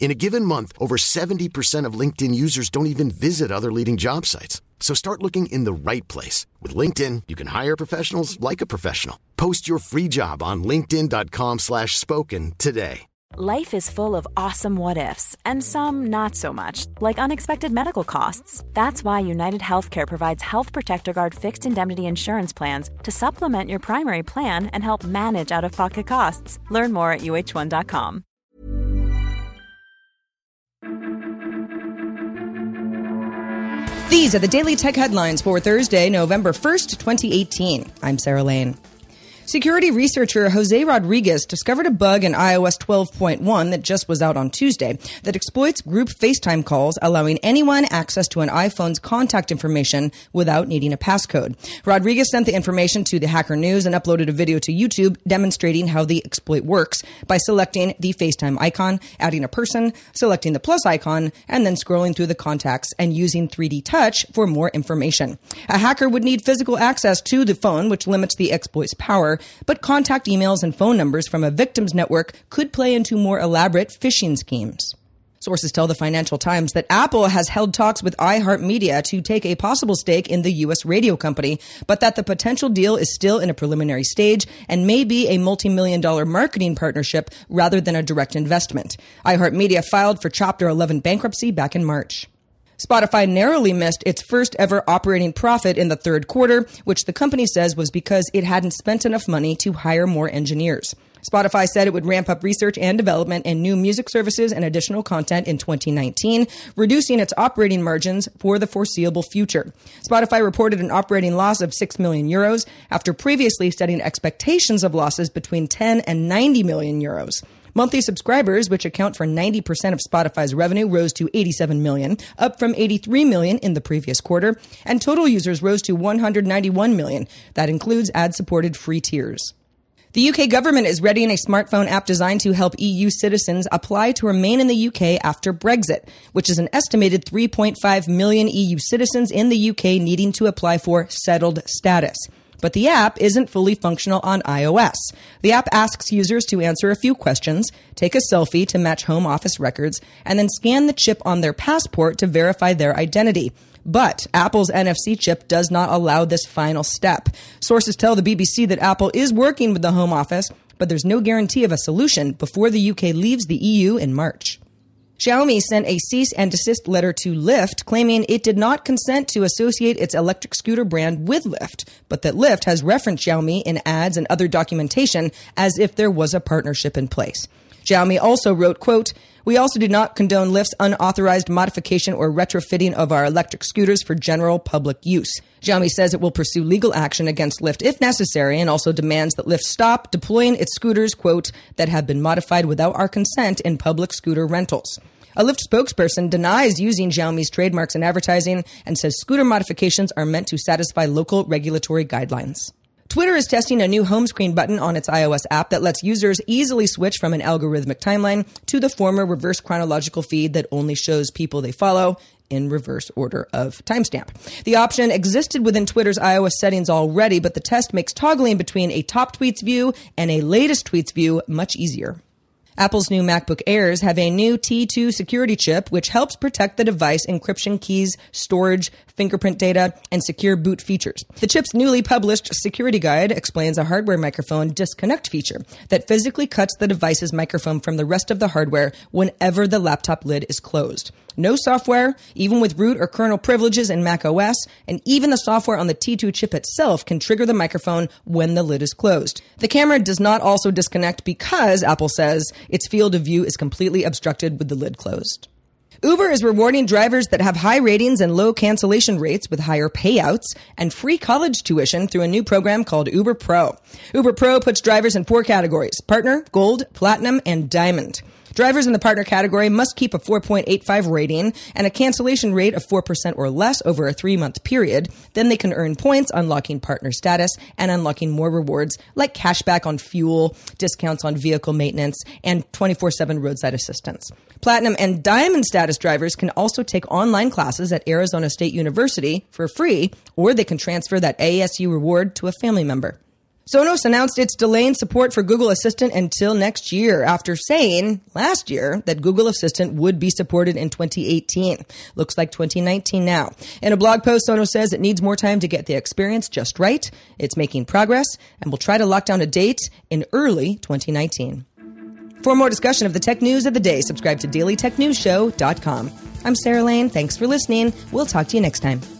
In a given month, over 70% of LinkedIn users don't even visit other leading job sites. So start looking in the right place. With LinkedIn, you can hire professionals like a professional. Post your free job on linkedin.com slash spoken today. Life is full of awesome what ifs, and some not so much, like unexpected medical costs. That's why United Healthcare provides Health Protector Guard fixed indemnity insurance plans to supplement your primary plan and help manage out of pocket costs. Learn more at uhone.com. These are the Daily Tech headlines for Thursday, November 1st, 2018. I'm Sarah Lane. Security researcher Jose Rodriguez discovered a bug in iOS 12.1 that just was out on Tuesday that exploits group FaceTime calls, allowing anyone access to an iPhone's contact information without needing a passcode. Rodriguez sent the information to the Hacker News and uploaded a video to YouTube demonstrating how the exploit works by selecting the FaceTime icon, adding a person, selecting the plus icon, and then scrolling through the contacts and using 3D touch for more information. A hacker would need physical access to the phone, which limits the exploit's power, but contact emails and phone numbers from a victim's network could play into more elaborate phishing schemes. Sources tell the Financial Times that Apple has held talks with iHeartMedia to take a possible stake in the U.S. radio company, but that the potential deal is still in a preliminary stage and may be a multi-million dollar marketing partnership rather than a direct investment. iHeartMedia filed for Chapter 11 bankruptcy back in March. Spotify narrowly missed its first ever operating profit in the third quarter, which the company says was because it hadn't spent enough money to hire more engineers. Spotify said it would ramp up research and development in new music services and additional content in 2019, reducing its operating margins for the foreseeable future. Spotify reported an operating loss of 6 million euros after previously setting expectations of losses between 10 and 90 million euros. Monthly subscribers, which account for 90% of Spotify's revenue, rose to 87 million, up from 83 million in the previous quarter, and total users rose to 191 million. That includes ad-supported free tiers. The UK government is readying a smartphone app designed to help EU citizens apply to remain in the UK after Brexit, which is an estimated 3.5 million EU citizens in the UK needing to apply for settled status. But the app isn't fully functional on iOS. The app asks users to answer a few questions, take a selfie to match home office records, and then scan the chip on their passport to verify their identity. But Apple's NFC chip does not allow this final step. Sources tell the BBC that Apple is working with the Home Office, but there's no guarantee of a solution before the UK leaves the EU in March. Xiaomi sent a cease and desist letter to Lyft claiming it did not consent to associate its electric scooter brand with Lyft, but that Lyft has referenced Xiaomi in ads and other documentation as if there was a partnership in place. Xiaomi also wrote, quote, we also do not condone Lyft's unauthorized modification or retrofitting of our electric scooters for general public use. Xiaomi says it will pursue legal action against Lyft if necessary and also demands that Lyft stop deploying its scooters, quote, that have been modified without our consent in public scooter rentals. A Lyft spokesperson denies using Xiaomi's trademarks in advertising and says scooter modifications are meant to satisfy local regulatory guidelines. Twitter is testing a new home screen button on its iOS app that lets users easily switch from an algorithmic timeline to the former reverse chronological feed that only shows people they follow in reverse order of timestamp. The option existed within Twitter's iOS settings already, but the test makes toggling between a top tweets view and a latest tweets view much easier. Apple's new MacBook Airs have a new T2 security chip, which helps protect the device encryption keys, storage, fingerprint data, and secure boot features. The chip's newly published security guide explains a hardware microphone disconnect feature that physically cuts the device's microphone from the rest of the hardware whenever the laptop lid is closed. No software, even with root or kernel privileges in Mac OS, and even the software on the T2 chip itself can trigger the microphone when the lid is closed. The camera does not also disconnect because, Apple says, its field of view is completely obstructed with the lid closed. Uber is rewarding drivers that have high ratings and low cancellation rates with higher payouts and free college tuition through a new program called Uber Pro. Uber Pro puts drivers in four categories partner, gold, platinum, and diamond. Drivers in the partner category must keep a 4.85 rating and a cancellation rate of 4% or less over a three month period. Then they can earn points, unlocking partner status and unlocking more rewards like cashback on fuel, discounts on vehicle maintenance, and 24 7 roadside assistance. Platinum and Diamond status drivers can also take online classes at Arizona State University for free, or they can transfer that ASU reward to a family member. Sonos announced it's delaying support for Google Assistant until next year after saying last year that Google Assistant would be supported in 2018. Looks like 2019 now. In a blog post, Sonos says it needs more time to get the experience just right. It's making progress and will try to lock down a date in early 2019. For more discussion of the tech news of the day, subscribe to dailytechnewsshow.com. I'm Sarah Lane. Thanks for listening. We'll talk to you next time.